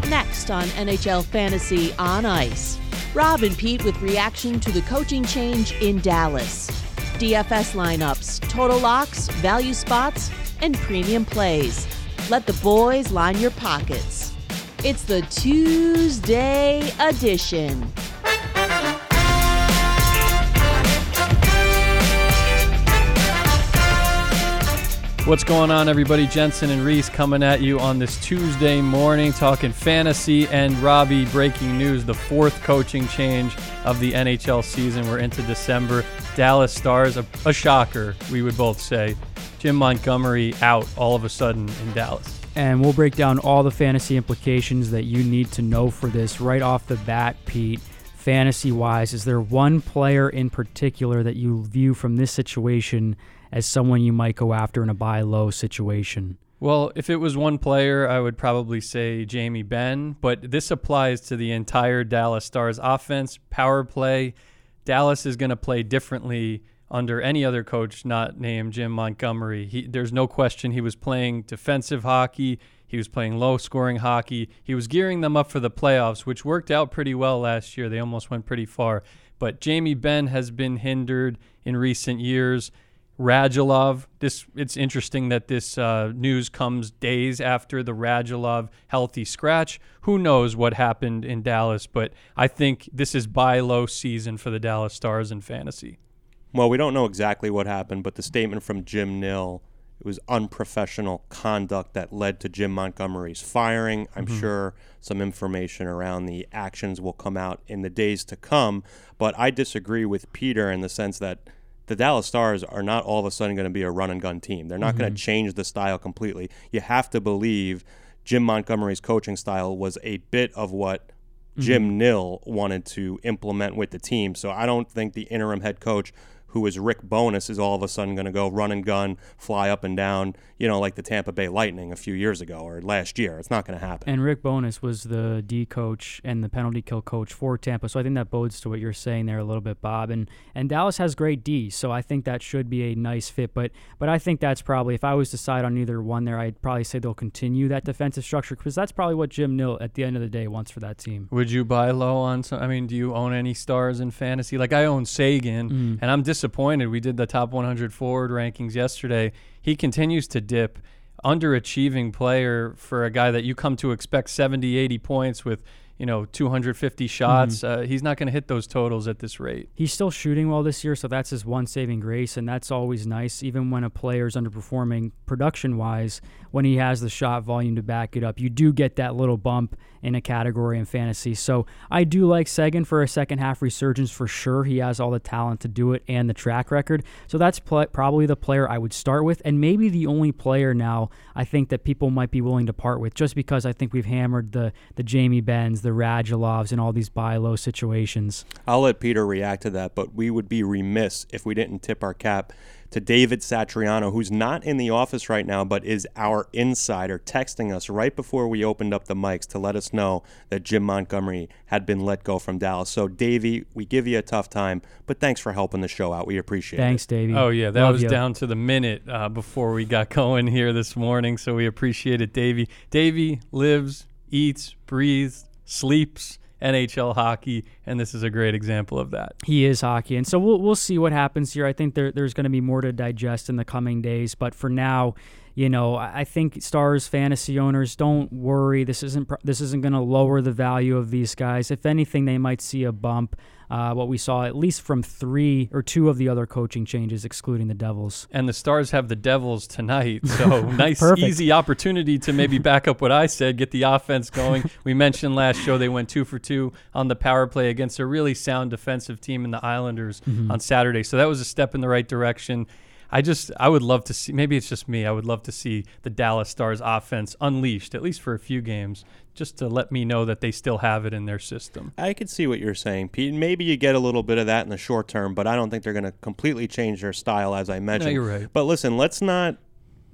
Up next on NHL Fantasy on Ice, Rob and Pete with reaction to the coaching change in Dallas. DFS lineups, total locks, value spots, and premium plays. Let the boys line your pockets. It's the Tuesday edition. What's going on, everybody? Jensen and Reese coming at you on this Tuesday morning, talking fantasy and Robbie breaking news. The fourth coaching change of the NHL season. We're into December. Dallas Stars, a, a shocker, we would both say. Jim Montgomery out all of a sudden in Dallas. And we'll break down all the fantasy implications that you need to know for this right off the bat, Pete. Fantasy wise, is there one player in particular that you view from this situation as someone you might go after in a buy low situation? Well, if it was one player, I would probably say Jamie Benn, but this applies to the entire Dallas Stars offense, power play. Dallas is going to play differently under any other coach not named Jim Montgomery. He, there's no question he was playing defensive hockey. He was playing low scoring hockey. He was gearing them up for the playoffs, which worked out pretty well last year. They almost went pretty far. But Jamie Benn has been hindered in recent years. Radulov. This it's interesting that this uh, news comes days after the Radulov healthy scratch. Who knows what happened in Dallas? But I think this is buy low season for the Dallas Stars in fantasy. Well, we don't know exactly what happened, but the statement from Jim Nill it was unprofessional conduct that led to Jim Montgomery's firing. I'm mm-hmm. sure some information around the actions will come out in the days to come, but I disagree with Peter in the sense that the Dallas Stars are not all of a sudden going to be a run and gun team. They're not mm-hmm. going to change the style completely. You have to believe Jim Montgomery's coaching style was a bit of what mm-hmm. Jim Nill wanted to implement with the team. So I don't think the interim head coach who is Rick Bowness, is all of a sudden going to go run and gun, fly up and down, you know, like the Tampa Bay Lightning a few years ago or last year. It's not going to happen. And Rick Bowness was the D coach and the penalty kill coach for Tampa, so I think that bodes to what you're saying there a little bit, Bob. And and Dallas has great D, so I think that should be a nice fit. But but I think that's probably if I was to decide on either one there, I'd probably say they'll continue that defensive structure because that's probably what Jim Nill at the end of the day wants for that team. Would you buy low on? Some, I mean, do you own any stars in fantasy? Like I own Seguin mm. and I'm disappointed. We did the top 100 forward rankings yesterday. He continues to dip. Underachieving player for a guy that you come to expect 70, 80 points with you know 250 shots. Mm-hmm. Uh, he's not going to hit those totals at this rate. He's still shooting well this year, so that's his one saving grace, and that's always nice. Even when a player is underperforming production wise, when he has the shot volume to back it up, you do get that little bump in a category in fantasy. So I do like Seguin for a second half resurgence for sure. He has all the talent to do it and the track record. So that's pl- probably the player I would start with, and maybe the only player now I think that people might be willing to part with, just because I think we've hammered the the Jamie Benns, the the Radulovs and all these buy low situations. I'll let Peter react to that, but we would be remiss if we didn't tip our cap to David Satriano, who's not in the office right now, but is our insider, texting us right before we opened up the mics to let us know that Jim Montgomery had been let go from Dallas. So, Davey, we give you a tough time, but thanks for helping the show out. We appreciate thanks, it. Thanks, Davey. Oh, yeah, that Love was you. down to the minute uh, before we got going here this morning, so we appreciate it, Davey. Davey lives, eats, breathes, sleeps NHL hockey, and this is a great example of that. He is hockey, and so we'll we'll see what happens here. I think there, there's going to be more to digest in the coming days, but for now, you know, I think Stars fantasy owners don't worry. This isn't this isn't going to lower the value of these guys. If anything, they might see a bump. Uh, what we saw at least from three or two of the other coaching changes, excluding the Devils. And the Stars have the Devils tonight, so nice, easy opportunity to maybe back up what I said, get the offense going. we mentioned last show they went two for two on the power play against a really sound defensive team in the Islanders mm-hmm. on Saturday, so that was a step in the right direction. I just I would love to see maybe it's just me. I would love to see the Dallas Stars offense unleashed at least for a few games just to let me know that they still have it in their system. I could see what you're saying, Pete. Maybe you get a little bit of that in the short term, but I don't think they're going to completely change their style as I mentioned. No, you're right. But listen, let's not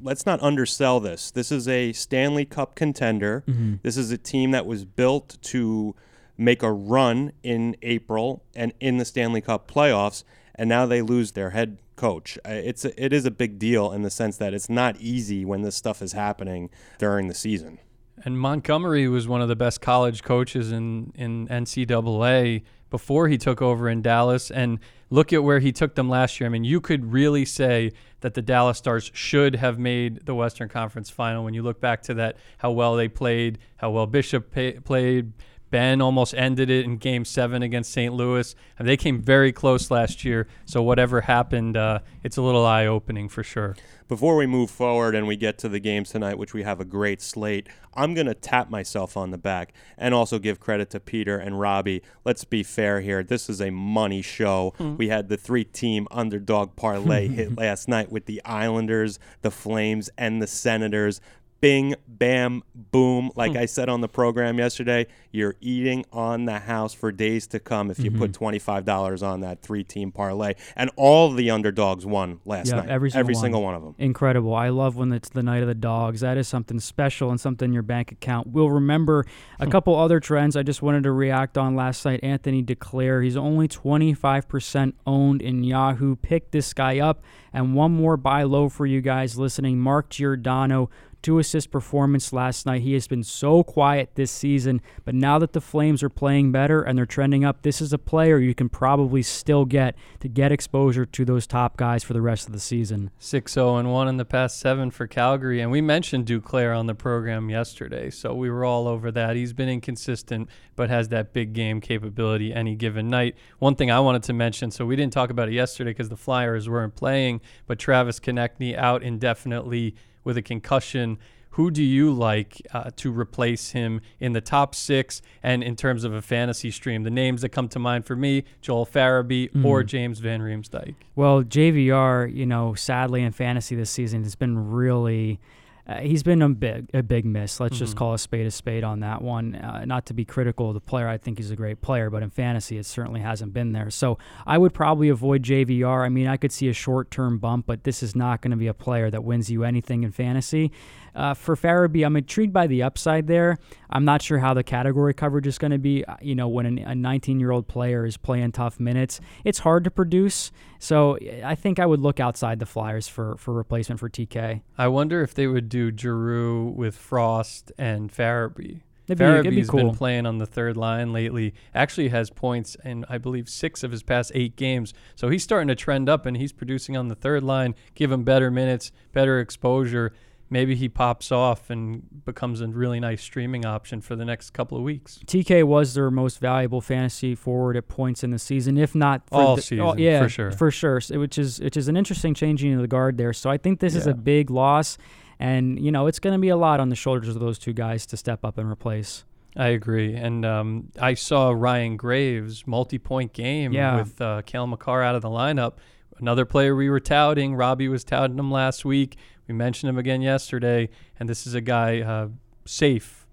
let's not undersell this. This is a Stanley Cup contender. Mm-hmm. This is a team that was built to make a run in April and in the Stanley Cup playoffs, and now they lose their head coach. Uh, it's a, it is a big deal in the sense that it's not easy when this stuff is happening during the season. And Montgomery was one of the best college coaches in, in NCAA before he took over in Dallas. And look at where he took them last year. I mean, you could really say that the Dallas Stars should have made the Western Conference final when you look back to that, how well they played, how well Bishop pay, played. Benn almost ended it in game seven against St. Louis. And they came very close last year. So, whatever happened, uh, it's a little eye opening for sure. Before we move forward and we get to the games tonight, which we have a great slate, I'm going to tap myself on the back and also give credit to Peter and Robbie. Let's be fair here. This is a money show. Mm-hmm. We had the three team underdog parlay hit last night with the Islanders, the Flames, and the Senators bing, bam, boom. Like hmm. I said on the program yesterday, you're eating on the house for days to come if you mm-hmm. put $25 on that three team parlay. And all the underdogs won last yep, night. Every, single, every one. single one of them. Incredible. I love when it's the night of the dogs. That is something special and something your bank account will remember. A hmm. couple other trends I just wanted to react on last night. Anthony Duclair, he's only 25% owned in Yahoo. Pick this guy up. And one more buy low for you guys listening. Mark Giordano two assist performance last night. He has been so quiet this season, but now that the Flames are playing better and they're trending up, this is a player you can probably still get to get exposure to those top guys for the rest of the season. 6 0 and 1 in the past seven for Calgary. And we mentioned Duclair on the program yesterday, so we were all over that. He's been inconsistent, but has that big game capability any given night. One thing I wanted to mention, so we didn't talk about it yesterday because the Flyers weren't playing, but Travis Konecny out indefinitely with a concussion. Who do you like uh, to replace him in the top six and in terms of a fantasy stream? The names that come to mind for me: Joel Farabee mm. or James Van Riemsdyk. Well, JVR, you know, sadly in fantasy this season has been really uh, he's been a big a big miss. Let's mm-hmm. just call a spade a spade on that one. Uh, not to be critical of the player, I think he's a great player, but in fantasy, it certainly hasn't been there. So I would probably avoid JVR. I mean, I could see a short term bump, but this is not going to be a player that wins you anything in fantasy. Uh, for Farabee, I'm intrigued by the upside there. I'm not sure how the category coverage is going to be. Uh, you know, when a 19 year old player is playing tough minutes, it's hard to produce. So I think I would look outside the Flyers for, for replacement for TK. I wonder if they would do Giroux with Frost and Farabee. It'd be, cool. been playing on the third line lately. Actually, has points in I believe six of his past eight games. So he's starting to trend up, and he's producing on the third line. Give him better minutes, better exposure maybe he pops off and becomes a really nice streaming option for the next couple of weeks. TK was their most valuable fantasy forward at points in the season, if not all the, season. Oh, yeah, for sure, for sure. Which is which is an interesting changing of the guard there. So I think this yeah. is a big loss, and you know it's going to be a lot on the shoulders of those two guys to step up and replace. I agree, and um, I saw Ryan Graves multi-point game yeah. with uh, Cale Makar out of the lineup. Another player we were touting. Robbie was touting him last week. We mentioned him again yesterday, and this is a guy uh, safe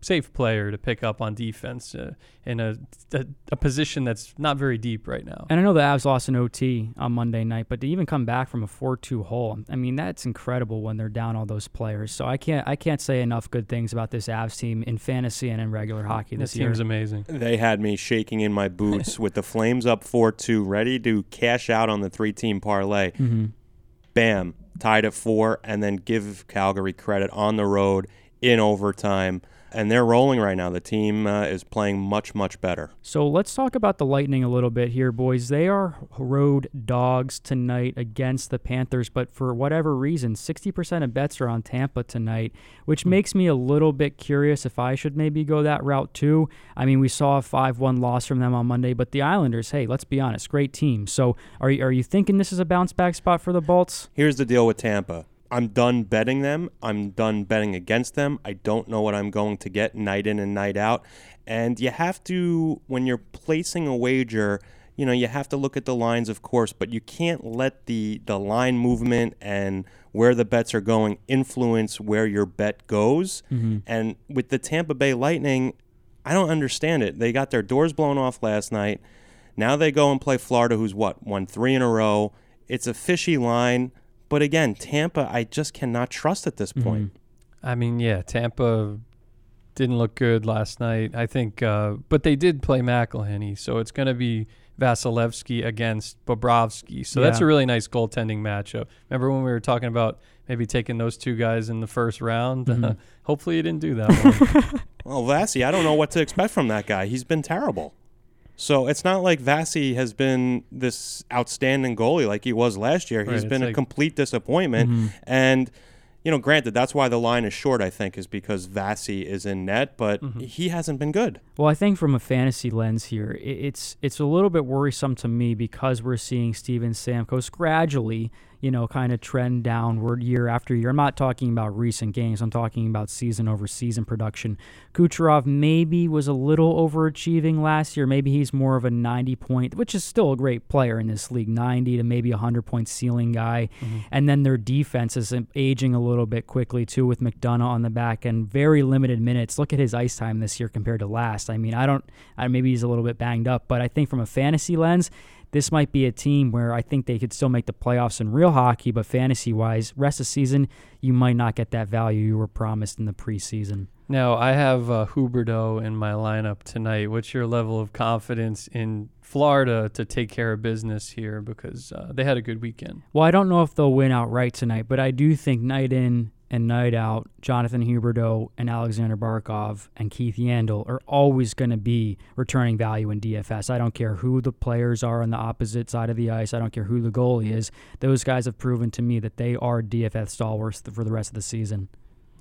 safe player to pick up on defense uh, in a, a, a position that's not very deep right now. And I know the Avs lost an OT on Monday night, but to even come back from a 4-2 hole, I mean that's incredible when they're down all those players. So I can't I can't say enough good things about this Avs team in fantasy and in regular hockey this, this year. team's amazing. They had me shaking in my boots with the Flames up 4-2, ready to cash out on the three-team parlay. Mm-hmm. Bam, tied at four, and then give Calgary credit on the road in overtime and they're rolling right now. The team uh, is playing much, much better. So let's talk about the Lightning a little bit here, boys. They are road dogs tonight against the Panthers, but for whatever reason, 60% of bets are on Tampa tonight, which hmm. makes me a little bit curious if I should maybe go that route too. I mean, we saw a 5 1 loss from them on Monday, but the Islanders, hey, let's be honest, great team. So are, are you thinking this is a bounce back spot for the Bolts? Here's the deal with Tampa I'm done betting them. I'm done betting against them. I don't know what I'm going to get night in and night out. And you have to, when you're placing a wager, you know, you have to look at the lines, of course, but you can't let the, the line movement and where the bets are going influence where your bet goes. Mm-hmm. And with the Tampa Bay Lightning, I don't understand it. They got their doors blown off last night. Now they go and play Florida, who's what, won three in a row. It's a fishy line. But again, Tampa, I just cannot trust at this point. Mm-hmm. I mean, yeah, Tampa didn't look good last night. I think, uh, but they did play McElhinney, so it's going to be Vasilevskiy against Bobrovsky. So that's a really nice goaltending matchup. Remember when we were talking about maybe taking those two guys in the first round? Mhm. Hopefully you didn't do that one. Well, Vasi, I don't know what to expect from that guy. He's been terrible. So it's not like Vasi has been this outstanding goalie like he was last year. Right, He's been a like- complete disappointment. Mhm. And, you know, granted, that's why the line is short, I think, is because Vasi is in net, but Mhm. he hasn't been good. Well, I think from a fantasy lens here, it's it's a little bit worrisome to me because we're seeing Steven Stamkos gradually, you know, kind of trend downward year after year. I'm not talking about recent games. I'm talking about season over season production. Kucherov maybe was a little overachieving last year. Maybe he's more of a 90 point, which is still a great player in this league, 90 to maybe 100 point ceiling guy. Mm-hmm. And then their defense is aging a little bit quickly too with McDonagh on the back end. Very limited minutes. Look at his ice time this year compared to last. I mean, I don't. I, maybe he's a little bit banged up, but I think from a fantasy lens, this might be a team where I think they could still make the playoffs in real hockey, but fantasy wise, rest of the season, you might not get that value you were promised in the preseason. now, I have uh, Huberdeau in my lineup tonight. What's your level of confidence in Florida to take care of business here? Because uh, they had a good weekend. Well, I don't know if they'll win outright tonight, but I do think night in and night out, Jonathan Huberdeau and Alexander Barkov and Keith Yandle are always going to be returning value in DFS. I don't care who the players are on the opposite side of the ice. I don't care who the goalie is. Those guys have proven to me that they are DFS stalwarts for the rest of the season.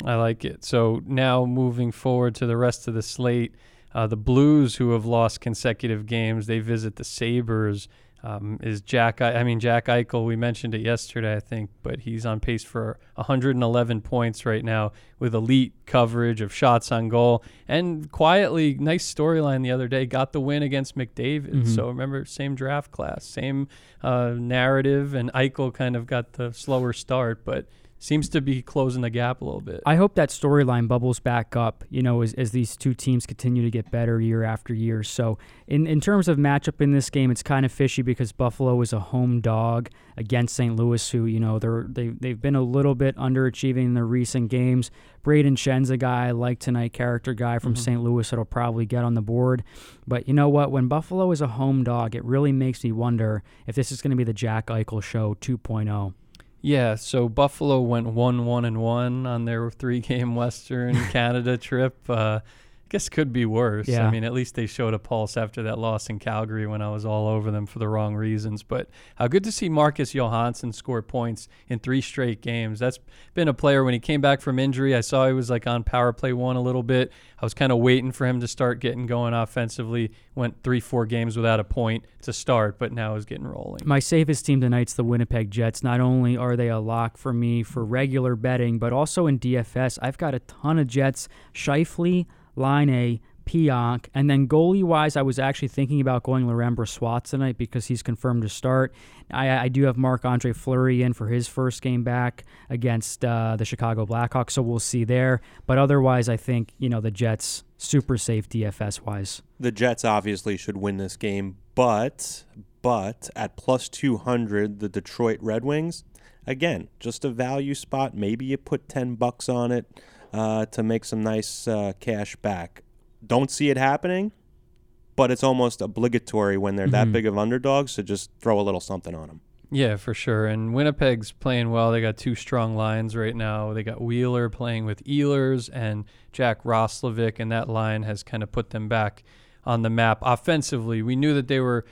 I like it. So now moving forward to the rest of the slate, uh, the Blues, who have lost consecutive games, they visit the Sabres. Um, is Jack? I, mean Jack Eichel. We mentioned it yesterday, I think, but he's on pace for 111 points right now with elite coverage of shots on goal and quietly nice storyline the other day. Got the win against McDavid. Mhm. So remember, same draft class, same uh, narrative, and Eichel kind of got the slower start, but seems to be closing the gap a little bit. I hope that storyline bubbles back up, you know, as, as these two teams continue to get better year after year. So, in, in terms of matchup in this game, it's kind of fishy because Buffalo is a home dog against St. Louis, who, you know, they're, they, they've been a little bit underachieving in their recent games. Brayden Schenn's a guy I like tonight, character guy from Mhm. St. Louis that'll probably get on the board. But you know what? When Buffalo is a home dog, it really makes me wonder if this is going to be the Jack Eichel show oh. 2.0. Yeah, so Buffalo went one one and one on their three game Western Canada trip. Uh, guess could be worse. Yeah. I mean, at least they showed a pulse after that loss in Calgary when I was all over them for the wrong reasons. But how good to see Marcus Johansson score points in three straight games. That's been a player when he came back from injury. I saw he was like on power play one a little bit. I was kind of waiting for him to start getting going offensively. Went three, four games without a point to start, but now is getting rolling. My safest team tonight's the Winnipeg Jets. Not only are they a lock for me for regular betting, but also in DFS. I've got a ton of Jets. Scheifele, Laine, Pionk, and then goalie wise, I was actually thinking about going Laurent Brossoit tonight because he's confirmed to start. I, I do have Marc Andre Fleury in for his first game back against uh, the Chicago Blackhawks, so we'll see there. But otherwise, I think you know the Jets super safe DFS wise. The Jets obviously should win this game, but but at plus 200 the Detroit Red Wings, again, just a value spot, maybe you put 10 bucks on it uh, to make some nice uh, cash back. Don't see it happening, but it's almost obligatory when they're that Mhm. big of underdogs to just throw a little something on them. Yeah, for sure. And Winnipeg's playing well. They got two strong lines right now. They got Wheeler playing with Ehlers and Jack Roslovic, and that line has kind of put them back on the map offensively. We knew that they were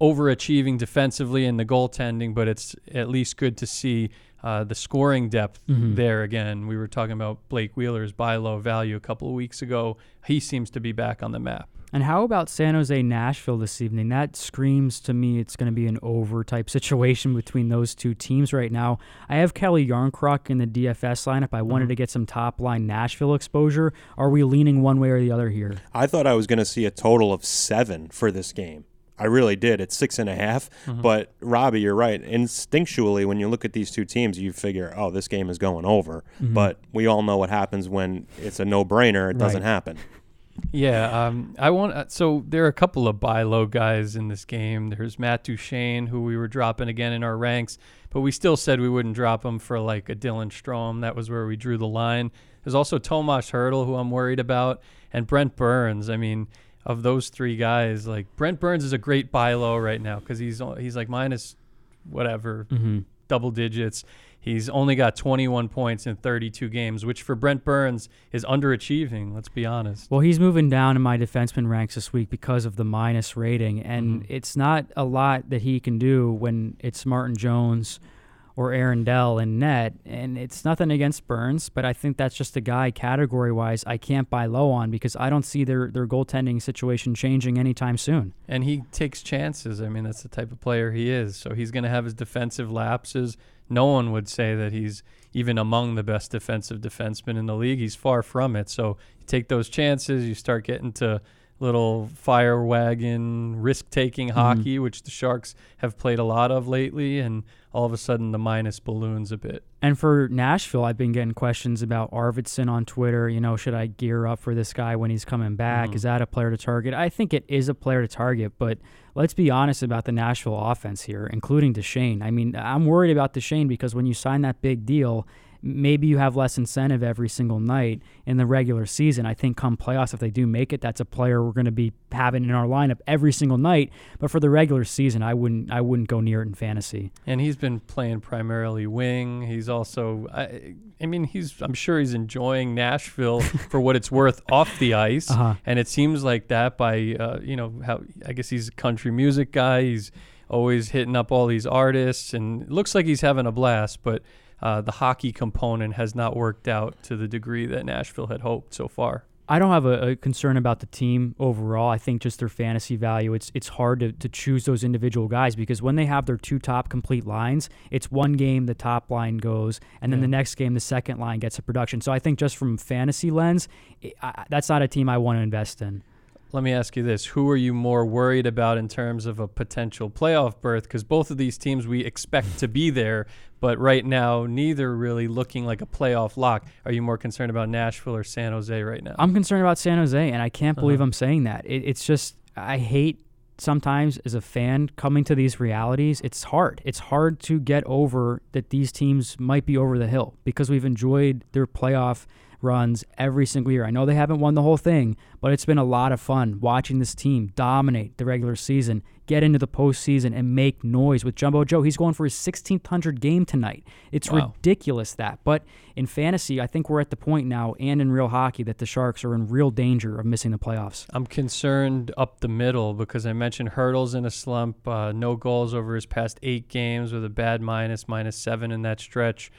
overachieving defensively in the goaltending, but it's at least good to see uh, the scoring depth Mhm. there again. We were talking about Blake Wheeler's buy low value a couple of weeks ago. He seems to be back on the map. And how about San Jose Nashville this evening? That screams to me it's going to be an over type situation between those two teams right now. I have Calle Järnkrok in the DFS lineup. I wanted Mhm. to get some top line Nashville exposure. Are we leaning one way or the other here? I thought I was going to see a total of seven for this game. I really did. It's six and a half. Mhm. But Robbie, you're right. Instinctually, when you look at these two teams, you figure, oh, this game is going over. Mhm. But we all know what happens when it's a no-brainer. It doesn't happen. Yeah, um, I want. uh, So there are a couple of buy low guys in this game. There's Matt Duchene, who we were dropping again in our ranks, but we still said we wouldn't drop him for like a Dylan Strome. That was where we drew the line. There's also Tomas Hertl, who I'm worried about, and Brent Burns. I mean, of those three guys, like Brent Burns is a great buy low right now because he's he's like minus whatever Mm-hmm. double digits. He's only got 21 points in 32 games, which for Brent Burns is underachieving. Let's be honest. Well, he's moving down in my defenseman ranks this week because of the minus rating, and Mhm. it's not a lot that he can do when it's Martin Jones or Aaron Dell in net. And it's nothing against Burns, but I think that's just a guy category wise I can't buy low on because I don't see their their goaltending situation changing anytime soon. And he takes chances. I mean, that's the type of player he is. So he's going to have his defensive lapses. No one would say that he's even among the best defensive defensemen in the league. He's far from it. So you take those chances, you start getting to little fire wagon risk taking hockey, which the Sharks have played a lot of lately, and all of a sudden the minus balloons a bit. And for Nashville, I've been getting questions about Arvidsson on Twitter. You know, should I gear up for this guy when he's coming back? Mhm. Is that a player to target? I think it is a player to target, but let's be honest about the Nashville offense here, including Duchene. I mean, I'm worried about Duchene because when you sign that big deal, maybe you have less incentive every single night in the regular season. I think come playoffs, if they do make it, that's a player we're going to be having in our lineup every single night. But for the regular season, I wouldn't, I wouldn't go near it in fantasy. And he's been playing primarily wing. He's also, I, I mean, he's. I'm sure he's enjoying Nashville for what it's worth off the ice. Uh-huh. And it seems like that by, uh, you know, how I guess he's a country music guy. He's always hitting up all these artists, and it looks like he's having a blast. But uh, the hockey component has not worked out to the degree that Nashville had hoped so far. I don't have a, a concern about the team overall. I think just their fantasy value. It's it's hard to, to choose those individual guys because when they have their two top complete lines, it's one game the top line goes, and then Yeah. the next game the second line gets a production. So I think just from fantasy lens, i I, that's not a team I want to invest in. Let me ask you this: Who are you more worried about in terms of a potential playoff berth? Because both of these teams we expect to be there, but right now neither really looking like a playoff lock. Are you more concerned about Nashville or San Jose right now? I'm concerned about San Jose, and I can't believe Uh-huh. I'm saying that. It, it's just I hate sometimes as a fan coming to these realities. It's hard. It's hard to get over that these teams might be over the hill because we've enjoyed their playoff runs every single year. I know they haven't won the whole thing, but it's been a lot of fun watching this team dominate the regular season, get into the postseason, and make noise with Jumbo Joe. He's going for his 1600 game tonight. It's Wow. ridiculous that. But in fantasy, I think we're at the point now, and in real hockey, that the Sharks are in real danger of missing the playoffs. I'm concerned up the middle because I mentioned Hertl's in a slump, uh, no goals over his past eight games with a bad minus, minus seven in that stretch.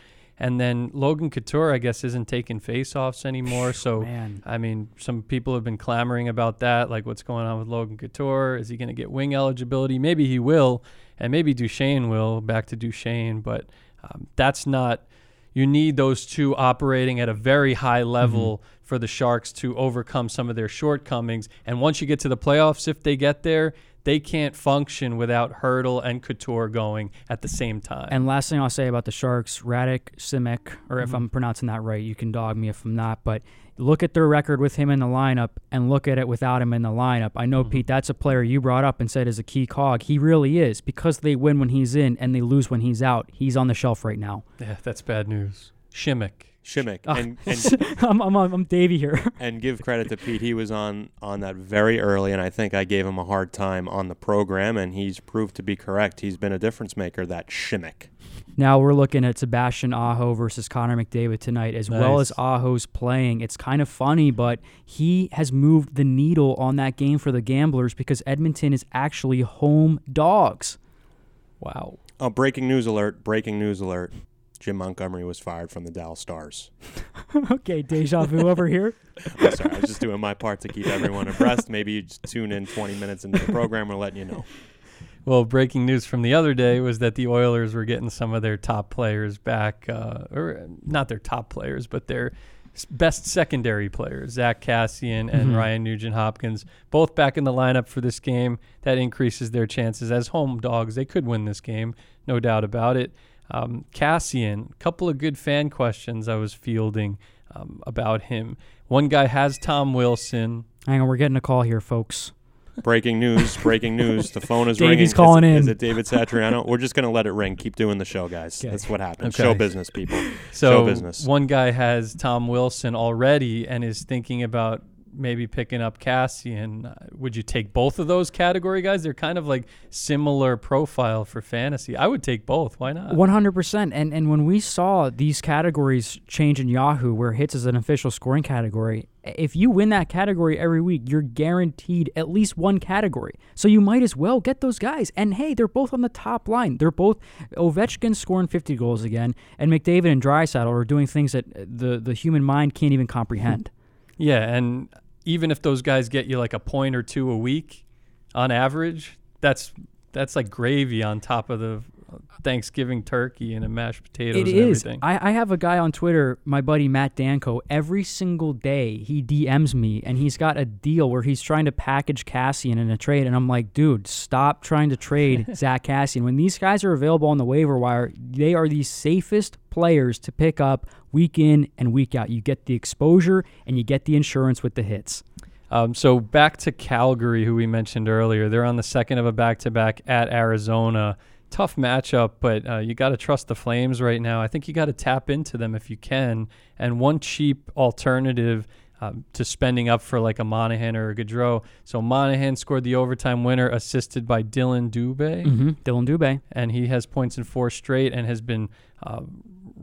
And then Logan Couture, I guess, isn't taking faceoffs anymore. So, Man. I mean, some people have been clamoring about that. Like, what's going on with Logan Couture? Is he going to get wing eligibility? Maybe he will. And maybe Duchene will, back to Duchene. But um, that's not. You need those two operating at a very high level for the Sharks to overcome some of their shortcomings. And once you get to the playoffs, if they get there, they can't function without Hertl and Couture going at the same time. And last thing I'll say about the Sharks, Radim Simek, or if Mhm. I'm pronouncing that right, you can dog me if I'm not, but look at their record with him in the lineup and look at it without him in the lineup. I know, Mhm. Pete, that's a player you brought up and said is a key cog. He really is because they win when he's in and they lose when he's out. He's on the shelf right now. yeah, that's bad news. Shimmick. Shimmick. Ah. And, and I'm, I'm, I'm Davey here. and give credit to Pete. He was on on that very early, and I think I gave him a hard time on the program, and he's proved to be correct. He's been a difference maker. That Shimmick. Now we're looking at Sebastian Aho versus Connor McDavid tonight, as well as Aho's playing. It's kind of funny, but he has moved the needle on that game for the Gamblers because Edmonton is actually home dogs. Wow. Oh, breaking news alert! Breaking news alert! Jim Montgomery was fired from the Dallas Stars. okay, deja vu over here. I'm sorry, I was just doing my part to keep everyone abreast. Maybe you just tune in 20 minutes into the program. We're letting you know. Well, breaking news from the other day was that the Oilers were getting some of their top players back, uh, or not their top players, but their best secondary players, Zack Kassian and Mhm. Ryan Nugent Hopkins, both back in the lineup for this game. That increases their chances as home dogs. They could win this game, no doubt about it. Um, Kassian, a couple of good fan questions I was fielding um, about him. One guy has Tom Wilson. Hang on, we're getting a call here, folks. Breaking news! Breaking news! The phone is Davey's ringing. Is- calling is, in. it David Satriano? We're just gonna let it ring. Keep doing the show, guys. Okay. That's what happens. Okay. Show business, people. So Show business. one guy has Tom Wilson already and is thinking about maybe picking up Kassian. Uh, would you take both of those category guys? They're kind of like similar profile for fantasy. I would take both. Why not? One hundred percent. And and when we saw these categories change in Yahoo, where hits is an official scoring category, if you win that category every week, you're guaranteed at least one category. So you might as well get those guys. And hey, they're both on the top line. They're both Ovechkin scoring 50 goals again, and McDavid and Draisaitl are doing things that the the human mind can't even comprehend. Yeah, and even if those guys get you like a point or two a week on average, that's that's like gravy on top of the Thanksgiving turkey and a mashed potatoes It and is. everything. I, I have a guy on Twitter, my buddy Matt Danko. Every single day he DMs me and he's got a deal where he's trying to package Kassian in a trade. And I'm like, dude, stop trying to trade Zack Kassian. When these guys are available on the waiver wire, they are the safest players to pick up week in and week out. You get the exposure and you get the insurance with the hits. Um, so back to Calgary, who we mentioned earlier. They're on the second of a back-to-back at Arizona. Tough matchup, but uh, you got to trust the Flames right now. I think you got to tap into them if you can. And one cheap alternative um, to spending up for like a Monahan or a Gaudreau. So Monahan scored the overtime winner, assisted by Dillon Dubé, Mm-hmm. Dillon Dubé. and he has points in four straight and has been uh,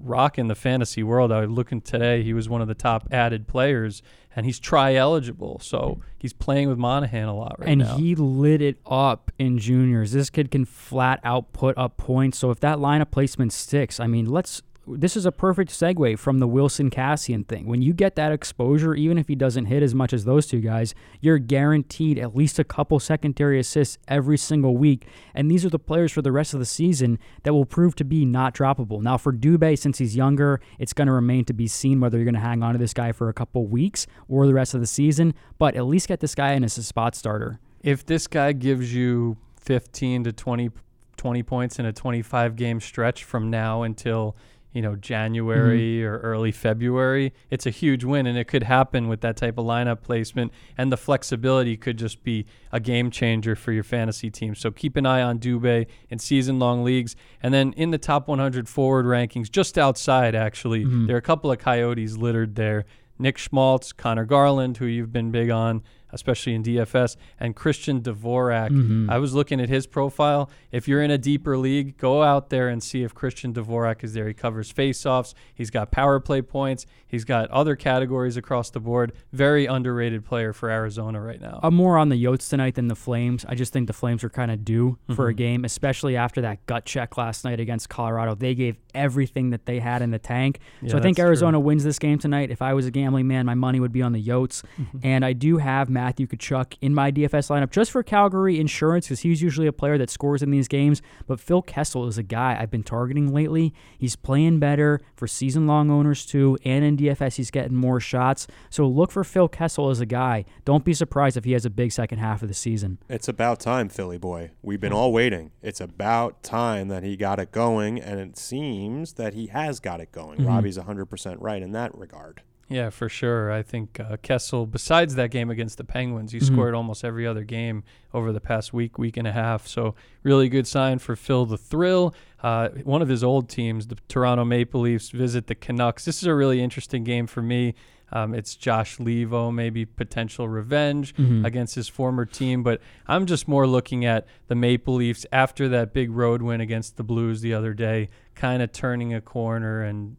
rocking the fantasy world. I was looking today; he was one of the top added players, and he's try eligible, so he's playing with Monahan a lot right and now. And he lit it up in juniors. This kid can flat out put up points. So if that lineup placement sticks, I mean, let's. This is a perfect segue from the Wilson Kassian thing. When you get that exposure, even if he doesn't hit as much as those two guys, you're guaranteed at least a couple secondary assists every single week. And these are the players for the rest of the season that will prove to be not droppable. Now, for Dubé, since he's younger, it's going to remain to be seen whether you're going to hang on to this guy for a couple weeks or the rest of the season. But at least get this guy in as a spot starter. if this guy gives you 15 to 20, 20 points in a 25 game stretch from now until you know January mm-hmm. or early February, it's a huge win, and it could happen with that type of lineup placement, and the flexibility could just be a game changer for your fantasy team. So keep an eye on Dubé in season long leagues, and then in the top 100 forward rankings, just outside actually, mm-hmm. there are a couple of Coyotes littered there. Nick Schmaltz, Conor Garland, who you've been big on, especially in DFS, and Christian Dvorak. Mm-hmm. I was looking at his profile. If you're in a deeper league, go out there and see if Christian Dvorak is there. He covers faceoffs. He's got power play points. He's got other categories across the board. Very underrated player for Arizona right now. I'm more on the Yotes tonight than the Flames. I just think the Flames are kind of due for a mm-hmm. game, especially after that gut check last night against Colorado. They gave everything that they had in the tank. Yeah, so I think that's true. Arizona wins this game tonight. If I was a gambling man, my money would be on the Yotes. Mm-hmm. And I do have Matthew Tkachuk in my DFS lineup just for Calgary insurance because he's usually a player that scores in these games. But Phil Kessel is a guy I've been targeting lately. He's playing better for season long owners too. And in DFS, he's getting more shots. So look for Phil Kessel as a guy. Don't be surprised if he has a big second half of the season. It's about time, Philly boy. We've been hmm. all waiting. It's about time that he got it going, and it seems that he has got it going. Mm-hmm. Robbie's 100% right in that regard. Yeah, for sure. I think uh, Kessel, besides that game against the Penguins, he scored almost every other game over the past week, week and a half. So, really good sign for Phil the Thrill. Uh, one of his old teams, the Toronto Maple Leafs, visit the Canucks. This is a really interesting game for me. Um, it's Josh Leivo, maybe potential revenge against his former team. But I'm just more looking at the Maple Leafs after that big road win against the Blues the other day, kind of turning a corner and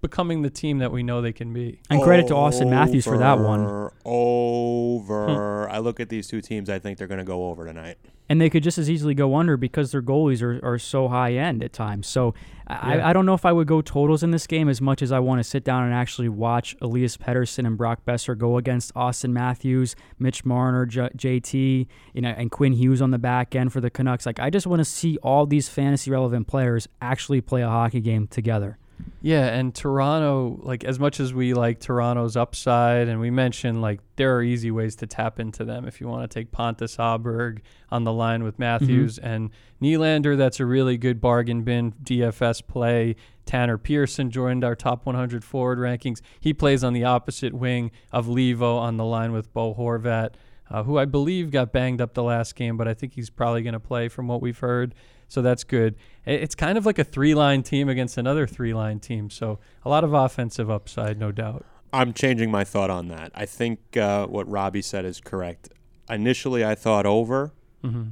becoming the team that we know they can be. And credit to Auston Matthews for that one. Over, Over. I look at these two teams. I think they're going to go over tonight. And they could just as easily go under because their goalies are, are so high end at times. So I, I don't know if I would go totals in this game as much as I want to sit down and actually watch Elias Pettersson and Brock Boeser go against Auston Matthews, Mitch Marner, J- JT, you know, and Quinn Hughes on the back end for the Canucks. Like I just want to see all these fantasy relevant players actually play a hockey game together. Yeah, and Toronto, like as much as we like Toronto's upside, and we mentioned like there are easy ways to tap into them if you want to take Pontus Aberg on the line with Matthews and Nylander. That's a really good bargain bin DFS play. Tanner Pearson joined our top 100 forward rankings. He plays on the opposite wing of Leivo on the line with Bo Horvat, uh, who I believe got banged up the last game, but I think he's probably going to play from what we've heard. So that's good. It's kind of like a three line team against another three line team. So a lot of offensive upside, no doubt. I'm changing my thought on that. I think uh, what Robbie said is correct. Initially, I thought over. Mm-hmm.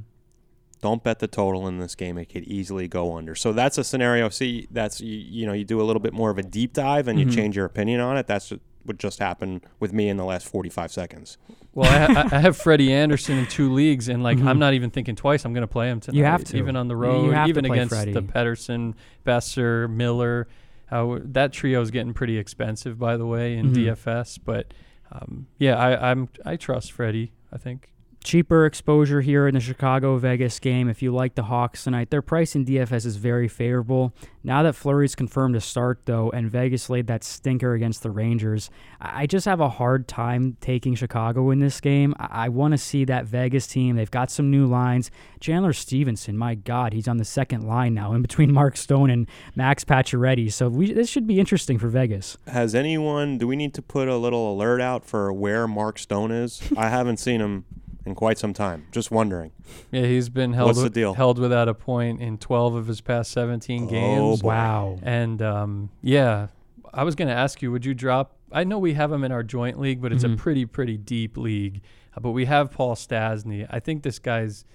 Don't bet the total in this game; it could easily go under. So that's a scenario. See, that's you, you know, you do a little bit more of a deep dive and Mhm. you change your opinion on it. That's what just happened with me in the last 45 seconds. Well, I, ha- I have Freddie Andersen in two leagues, and like Mhm. I'm not even thinking twice. I'm going to play him tonight. You have to. even on the road, even against Freddie. the Pettersson, Boeser, Miller. Uh, that trio is getting pretty expensive, by the way, in Mhm. DFS. But um, yeah, I, I'm I trust Freddie. I think. Cheaper exposure here in the Chicago Vegas game. If you like the Hawks tonight, their price in DFS is very favorable. Now that Fleury's confirmed to start, though, and Vegas laid that stinker against the Rangers, I just have a hard time taking Chicago in this game. I, I want to see that Vegas team. They've got some new lines. Chandler Stephenson, my God, he's on the second line now in between Mark Stone and Max Pacioretty. So we, this should be interesting for Vegas. Has anyone? Do we need to put a little alert out for where Mark Stone is? I haven't seen him in quite some time. Just wondering. Yeah, he's been held What's the wi- deal? held without a point in 12 of his past 17 Oh, games. boy. Wow. And um, yeah, I was going to ask you, would you drop? I know we have him in our joint league, but it's Mhm. a pretty, pretty deep league. Uh, but we have Paul Stastny. I think this guy's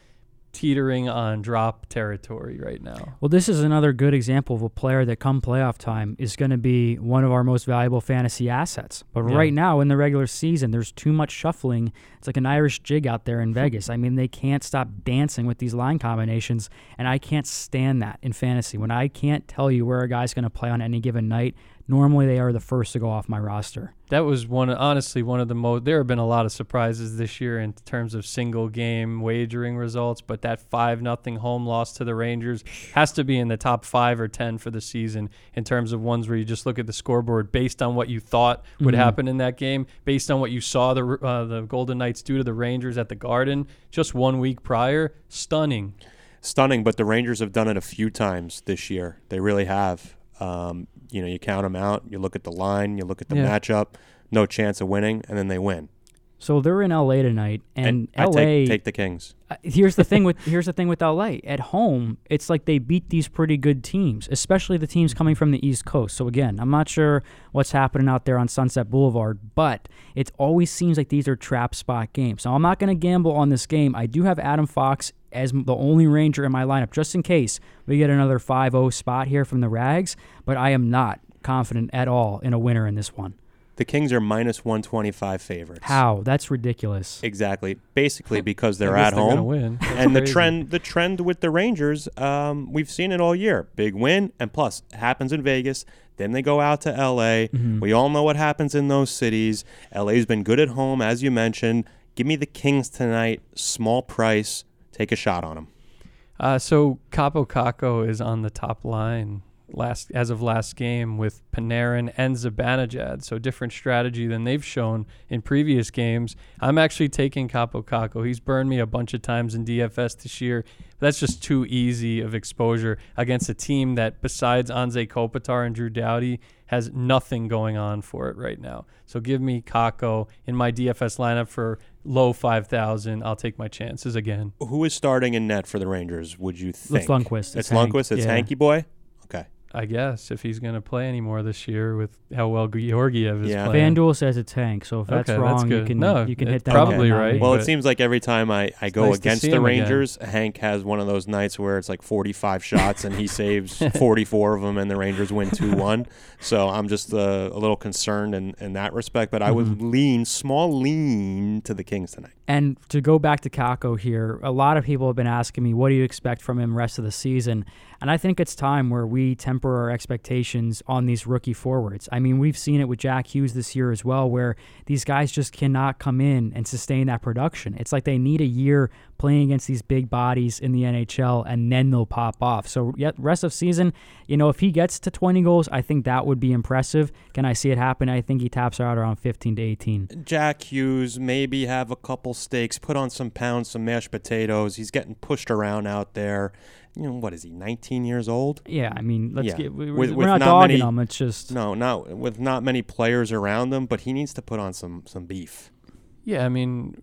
teetering on drop territory right now. Well, this is another good example of a player that come playoff time is going to be one of our most valuable fantasy assets. But Yeah. right now in the regular season, there's too much shuffling. It's like an Irish jig out there in Vegas. I mean, they can't stop dancing with these line combinations, and I can't stand that in fantasy. When I can't tell you where a guy's going to play on any given night, normally they are the first to go off my roster. That was one, honestly, one of the most. There have been a lot of surprises this year in terms of single game wagering results, but that five nothing home loss to the Rangers has to be in the top five or ten for the season in terms of ones where you just look at the scoreboard based on what you thought would Mhm. happen in that game, based on what you saw the uh, the Golden Knights do to the Rangers at the Garden just one week prior. Stunning. Stunning, but the Rangers have done it a few times this year. They really have. Um, you know, you count them out. You look at the line. You look at the Yeah. matchup. No chance of winning, and then they win. So they're in LA tonight, and, I LA take, take the Kings. Uh, here's the thing with here's the thing with LA. At home, it's like they beat these pretty good teams, especially the teams coming from the East Coast. So again, I'm not sure what's happening out there on Sunset Boulevard, but it always seems like these are trap spot games. So I'm not going to gamble on this game. I do have Adam Fox as the only Ranger in my lineup, just in case we get another 5-0 spot here from the Rags. But I am not confident at all in a winner in this one. The Kings are minus 125 favorites. How? That's ridiculous. Exactly. Basically, because they're at gonna home. and the trend the trend with the Rangers, um, we've seen it all year. Big win, and plus happens in Vegas. Then they go out to LA. Mhm. We all know what happens in those cities. LA's been good at home, as you mentioned. Give me the Kings tonight. Small price. Take a shot on them. Uh, so Kaapo Kakko is on the top line last as of last game with Panarin and Zibanejad. So different strategy than they've shown in previous games. I'm actually taking Kaapo Kakko. He's burned me a bunch of times in DFS this year. But that's just too easy of exposure against a team that, besides Anze Kopitar and Drew Doughty, has nothing going on for it right now. So give me Kakko in my DFS lineup for low 5,000. I'll take my chances again. Who is starting in net for the Rangers? Would you think? It's Lundqvist. It's, Hank. Lundqvist. It's Yeah. Hanky Boy. Okay. I guess if he's going to play anymore this year with how well Georgiev is Yeah. playing. FanDuel says it's Hank, so if that's Okay, that's wrong, you can No, you can hit that. probably one, right. Well, it seems like every time I, I go nice against the him again. Rangers, Hank has one of those nights where it's like 45 shots and he saves 44 of them and the Rangers win 2 1. So I'm just uh, a little concerned in, in that respect. But I would Mm-hmm. lean, small lean to the Kings tonight. And to go back to Kakko here, a lot of people have been asking me, what do you expect from him rest of the season? And I think it's time where we temper our expectations on these rookie forwards. I mean, we've seen it with Jack Hughes this year as well, where these guys just cannot come in and sustain that production. It's like they need a year playing against these big bodies in the NHL, and then they'll pop off. So, yet rest of season, you know, if he gets to 20 goals, I think that would be impressive. Can I see it happen? I think he taps out around 15 to 18. Jack Hughes, maybe have a couple steaks, put on some pounds, some mashed potatoes. He's getting pushed around out there. You know, what is he, 19 years old? Yeah, I mean, let's Yeah. get. We, With- we're with not not dogging many- him. It's just. No, not with not many players around him, but he needs to put on some some beef. Yeah, I mean,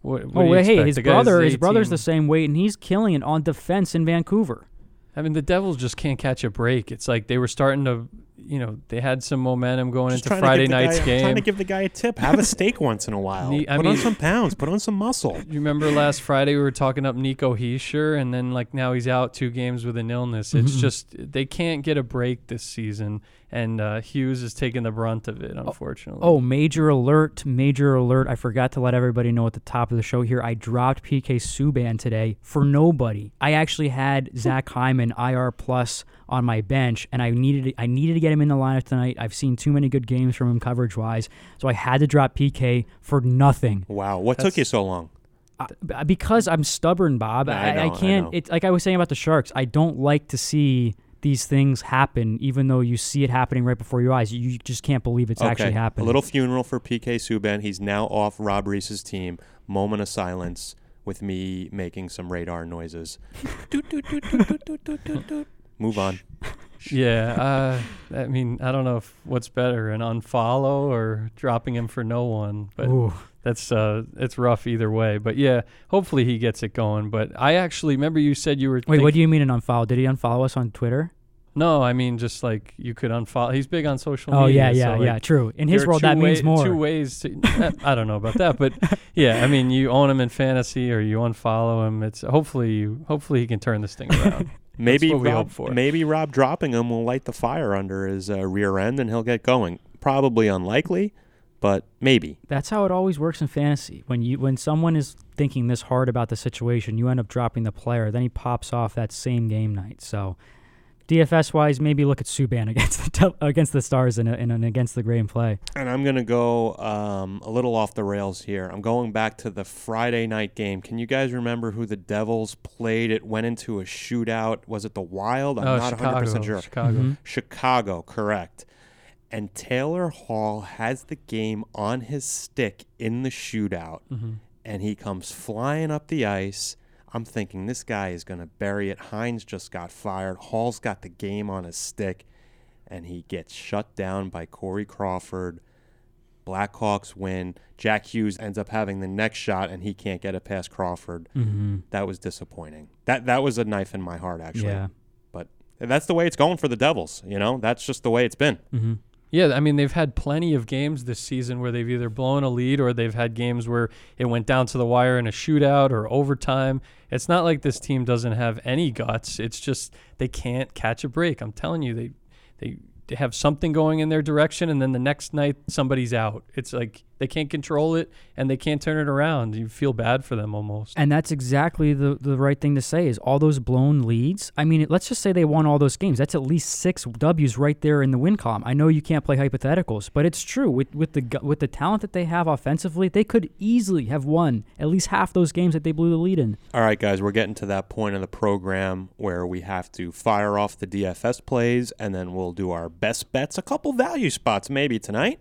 what, what Oh, do you hey, expect? his The brother, his brother's the same weight, and he's killing it on defense in Vancouver. I mean, the Devils just can't catch a break. It's like they were starting to. You know, they had some momentum going Just into Friday give the night's guy- game. Trying to give the guy a tip. Have a steak once in a while. Ne- I put on some pounds. Put on some muscle. You remember last Friday we were talking up Nico Hischier, and then like now he's out two games with an illness. It's Mhm. just they can't get a break this season, and uh, Hughes is taking the brunt of it, unfortunately. Oh, major alert, major alert. I forgot to let everybody know at the top of the show here. I dropped PK Subban today for nobody. I actually had Zach Hyman IR plus on my bench and I needed I needed to get him in the lineup tonight. I've seen too many good games from him coverage wise. So I had to drop PK for nothing. Wow. What That's- took you so long? I, b- because I'm stubborn, Bob. I I, know, I can't. know. It's like I was saying about the Sharks. I don't like to see these things happen, even though you see it happening right before your eyes. You just can't believe it's actually happening. A little funeral for PK Subban. He's now off Rob Reese's team. Moment of silence with me making some radar noises. Move on. yeah, uh, I mean, I don't know if what's better, an unfollow or dropping him for no one, but Ooh. that's uh, it's rough either way. But yeah, hopefully he gets it going. But I actually remember you said you were. Wait, think- what do you mean an unfollow? Did he unfollow us on Twitter? No, I mean just like you could unfollow. He's big on social Oh media. Oh yeah, yeah, so, like, yeah. True. In his world, two that means more. Two ways to. eh, I don't know about that, but yeah, I mean, you own him in fantasy or you unfollow him. It's hopefully you. Hopefully he can turn this thing around. Maybe what we Rob, hope for. maybe Rob dropping him will light the fire under his uh, rear end and he'll get going. Probably unlikely, but maybe. That's how it always works in fantasy. When you when someone is thinking this hard about the situation, you end up dropping the player. Then he pops off that same game night. So, DFS wise, maybe look at Subban against the Del- against the Stars in, a, in an against the grain play. And I'm going to go um, a little off the rails here. I'm going back to the Friday night game. Can you guys remember who the Devils played? It went into a shootout. Was it the Wild? I'm oh, not Chicago, 100% sure. Chicago. Mhm. Chicago, correct. And Taylor Hall has the game on his stick in the shootout, Mhm. and he comes flying up the ice. I'm thinking this guy is going to bury it. Hynes just got fired. Hall's got the game on his stick, and he gets shut down by Corey Crawford. Blackhawks win. Jack Hughes ends up having the next shot, and he can't get it past Crawford. Mm-hmm. That was disappointing. That that was a knife in my heart, actually. Yeah. But that's the way it's going for the Devils. You know, that's just the way it's been. Mm-hmm. Yeah, I mean they've had plenty of games this season where they've either blown a lead or they've had games where it went down to the wire in a shootout or overtime. It's not like this team doesn't have any guts. It's just they can't catch a break. I'm telling you, they they, have something going in their direction, and then the next night somebody's out. It's like they can't control it and they can't turn it around. You feel bad for them almost. And that's exactly the, the right thing to say is all those blown leads. I mean, let's just say they won all those games. That's at least six W's right there in the win column. I know you can't play hypotheticals, but it's true with with the with the talent that they have offensively, they could easily have won at least half those games that they blew the lead in. All right, guys, we're getting to that point of the program where we have to fire off the DFS plays, and then we'll do our best bets, a couple value spots maybe tonight,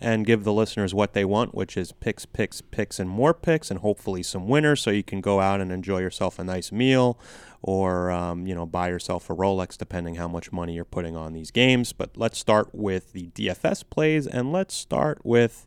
and give the listeners what they want, which is picks, picks, picks, and more picks, and hopefully some winners, so you can go out and enjoy yourself a nice meal, or um, you know, buy yourself a Rolex, depending how much money you're putting on these games. But let's start with the DFS plays, and let's start with.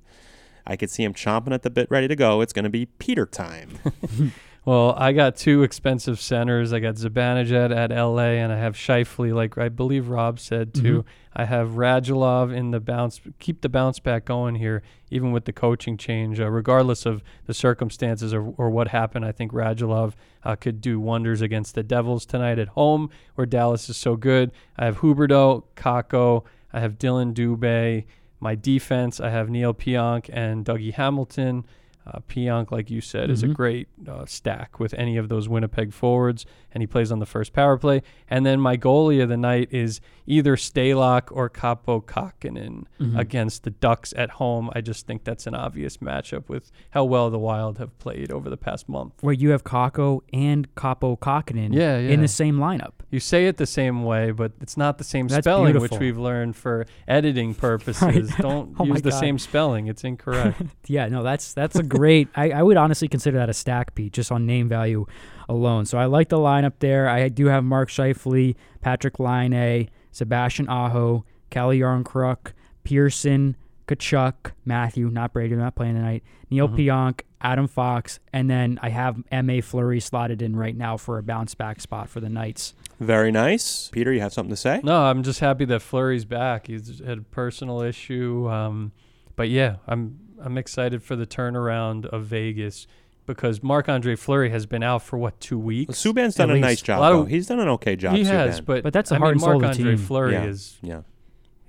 I could see him chomping at the bit, ready to go. It's going to be Peter time. Well, I got two expensive centers. I got Zibanejad at LA, and I have Scheifele, like I believe Rob said too. I have Radulov in the bounce, keep the bounce back going here, even with the coaching change, uh, regardless of the circumstances or, or what happened. I think Radulov uh, could do wonders against the Devils tonight at home, where Dallas is so good. I have Huberdeau, Kakko, I have Dillon Dubé. My defense, I have Neil Pionk and Dougie Hamilton. Uh, Pionk, like you said, is a Mhm. great uh, stack with any of those Winnipeg forwards, and he plays on the first power play. And then my goalie of the night is either Stalock or Kaapo Kahkonen Mhm. against the Ducks at home. I just think that's an obvious matchup with how well the Wild have played over the past month. Where you have Kakko and Kaapo Kahkonen Yeah, in the same lineup. You say it the same way, but it's not the same That's spelling, beautiful. which we've learned for editing purposes. Right. Don't Oh use the God. same spelling; it's incorrect. Yeah, no, that's that's a great. I, I would honestly consider that a stack beat just on name value alone. So I like the lineup there. I do have Mark Scheifele, Patrick Laine, Sebastian Aho, Calle Järnkrok, Pearson, Tkachuk, Matthew, not Brady, not playing tonight. Neil Mhm. Pionk, Adam Fox, and then I have M.A. Fleury slotted in right now for a bounce back spot for the Knights. Very nice. Peter, you have something to say? No, I'm just happy that Fleury's back. He's had a personal issue, um, but yeah, I'm I'm excited for the turnaround of Vegas because Marc Andre Fleury has been out for what two weeks. Subban's done At a nice job, A of- though. He's done an okay job, he has, but But that's the hard heart mean, soul the Marc Andre team. Fleury Yeah. is yeah.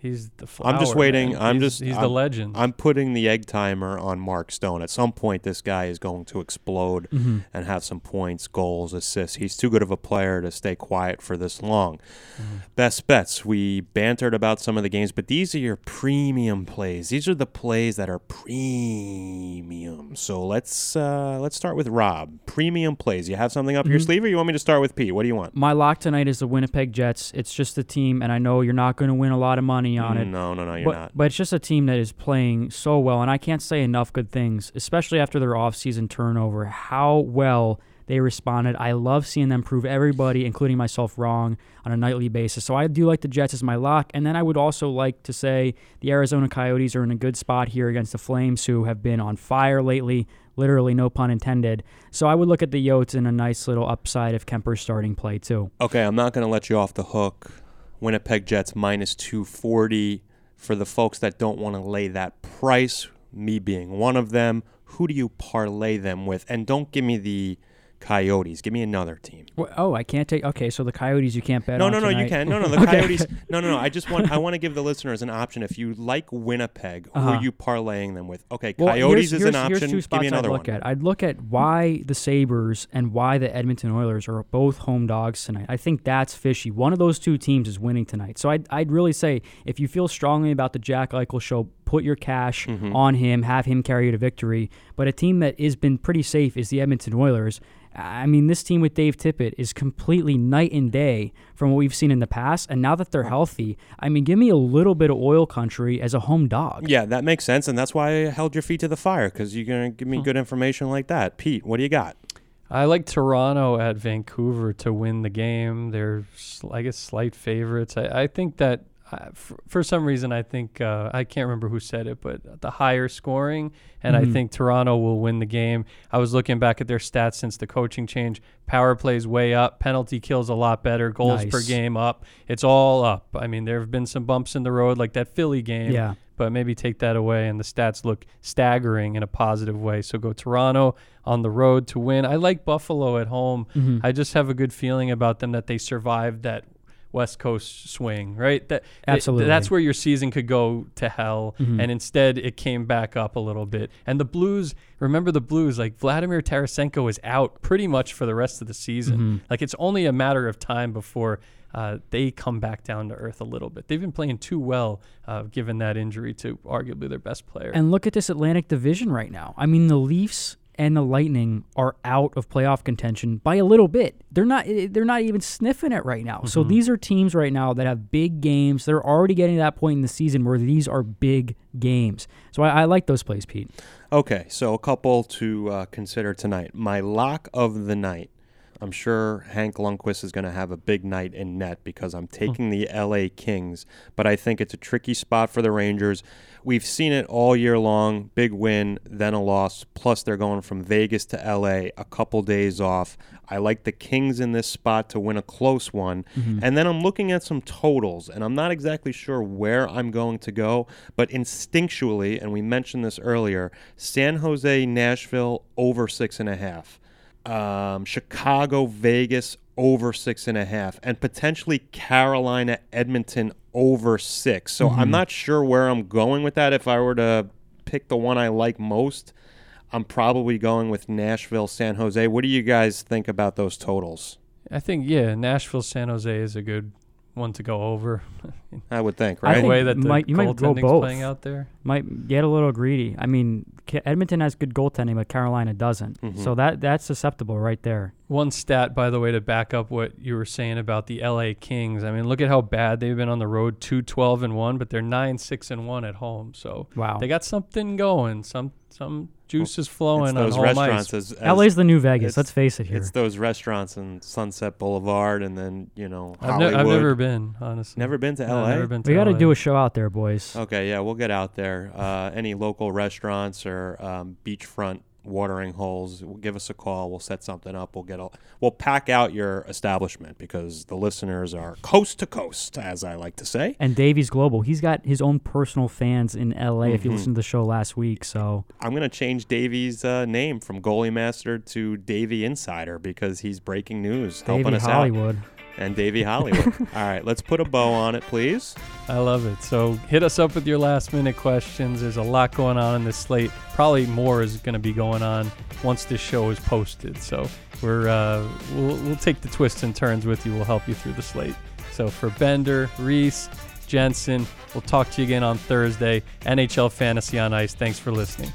He's the flower. I'm just waiting. man. I'm He's- just- he's I'm- the legend. I'm putting the egg timer on Mark Stone. At some point, this guy is going to explode Mm-hmm. and have some points, goals, assists. He's too good of a player to stay quiet for this long. Mm-hmm. Best bets. We bantered about some of the games, but these are your premium plays. These are the plays that are premium. So let's uh, let's start with Rob. Premium plays. You have something up your Mhm. sleeve, or you want me to start with Pete? What do you want? My lock tonight is the Winnipeg Jets. It's just a team, and I know you're not going to win a lot of money on it. No, no, no, you're but, not. but it's just a team that is playing so well, and I can't say enough good things, especially after their offseason turnover, how well they responded. I love seeing them prove everybody, including myself, wrong on a nightly basis. So I do like the Jets as my lock. And then I would also like to say the Arizona Coyotes are in a good spot here against the Flames, who have been on fire lately. Literally, no pun intended. So I would look at the Yotes in a nice little upside if Kuemper's starting play, too. Okay, I'm not going to let you off the hook. Winnipeg Jets minus 240 for the folks that don't want to lay that price, me being one of them. Who do you parlay them with? And don't give me the Coyotes. Give me another team. Wh- Oh, I can't take. Okay, so the Coyotes you can't bet No, on no, no, you can. No, no, the Okay. Coyotes. No, no, no. I just want I want to give the listeners an option. If you like Winnipeg, who Uh-huh. are you parlaying them with? Okay, Well, Coyotes here's, is here's, an here's option. two Give spots me another I'd look one. at. I'd look at why the Sabres and why the Edmonton Oilers are both home dogs tonight. I think that's fishy. One of those two teams is winning tonight. So I'd, I'd really say if you feel strongly about the Jack Eichel show, put your cash Mm-hmm. on him, have him carry you to victory. But a team that has been pretty safe is the Edmonton Oilers. I mean, this team with Dave Tippett is completely night and day from what we've seen in the past. And now that they're healthy, I mean, give me a little bit of oil country as a home dog. Yeah, that makes sense, and that's why I held your feet to the fire because you're gonna give me Hmm. good information like that. Pete, what do you got? I like Toronto at Vancouver to win the game. They're, I guess, slight favorites. I, I think that for, for some reason, I think uh, I can't remember who said it, but the higher scoring, and I Mhm. think Toronto will win the game. I was looking back at their stats since the coaching change. Power plays way up, penalty kills a lot better, goals per game up. It's all up. I mean, there have been some bumps in the road, like that Philly game Yeah. but maybe take that away and the stats look staggering in a positive way. So go Toronto on the road to win. I like Buffalo at home. Mhm. I just have a good feeling about them that they survived that West Coast swing, right? That Absolutely. that's where your season could go to hell, Mhm. and instead it came back up a little bit. And the Blues, remember the Blues? Like Vladimir Tarasenko is out pretty much for the rest of the season. Mhm. Like it's only a matter of time before uh, they come back down to earth a little bit. They've been playing too well, uh, given that injury to arguably their best player. And look at this Atlantic Division right now. I mean, the Leafs and the Lightning are out of playoff contention by a little bit. They're not. They're not even sniffing it right now. So these are teams right now that have big games. They're already getting to that point in the season where these are big games. So I, I like those plays, Pete. Okay, so a couple to uh, consider tonight. My lock of the night. I'm sure Hank Lundqvist is going to have a big night in net because I'm taking the LA Kings, but I think it's a tricky spot for the Rangers. We've seen it all year long big win, then a loss. Plus, they're going from Vegas to LA, a couple days off. I like the Kings in this spot to win a close one. And then I'm looking at some totals, and I'm not exactly sure where I'm going to go, but instinctually, and we mentioned this earlier, San Jose, Nashville over six and a half um, Chicago, Vegas over six and a half, and potentially Carolina, Edmonton over six. So I'm mm-hmm. not sure where I'm going with that. If I were to pick the one I like most, I'm probably going with Nashville, San Jose. What do you guys think about those totals? I think yeah, Nashville San Jose is a good one to go over. I would think, I right? the think way that the might- you might go goaltending's both. playing out there. Might get a little greedy. I mean, Edmonton has good goaltending, but Carolina doesn't. Mhm. So that that's susceptible right there. One stat, by the way, to back up what you were saying about the LA Kings. I mean, look at how bad they've been on the road, 2 12 and 1, but they're 9 6 and 1 at home. So Wow. they got something going, some some juice is flowing it's those on home restaurants ice. as, as LA's the New Vegas. Let's face it here. it's those restaurants in Sunset Boulevard and then you know I've, ne- Hollywood. I've never been, honestly. Never been to No, LA. I've never been to we got to LA. do a show out there, boys. Okay, yeah, we'll get out there. Uh, any local restaurants or um, beachfront watering holes, give us a call. We'll set something up. We'll get a, we'll pack out your establishment because the listeners are coast to coast, as I like to say. And Davies Global, he's got his own personal fans in LA. If you Mhm. listened to the show last week, so I'm gonna change Davey's uh, name from Goalie Master to Davey Insider because he's breaking news, helping Davey us Hollywood. out. And Davey Hollywood. All right, let's put a bow on it, please. I love it. So hit us up with your last minute questions. There's a lot going on in this slate. Probably more is going to be going on once this show is posted. So we're uh, we'll, we'll take the twists and turns with you. We'll help you through the slate. So for Bender, Reese, Jensen, we'll talk to you again on Thursday. NHL Fantasy on Ice. Thanks for listening.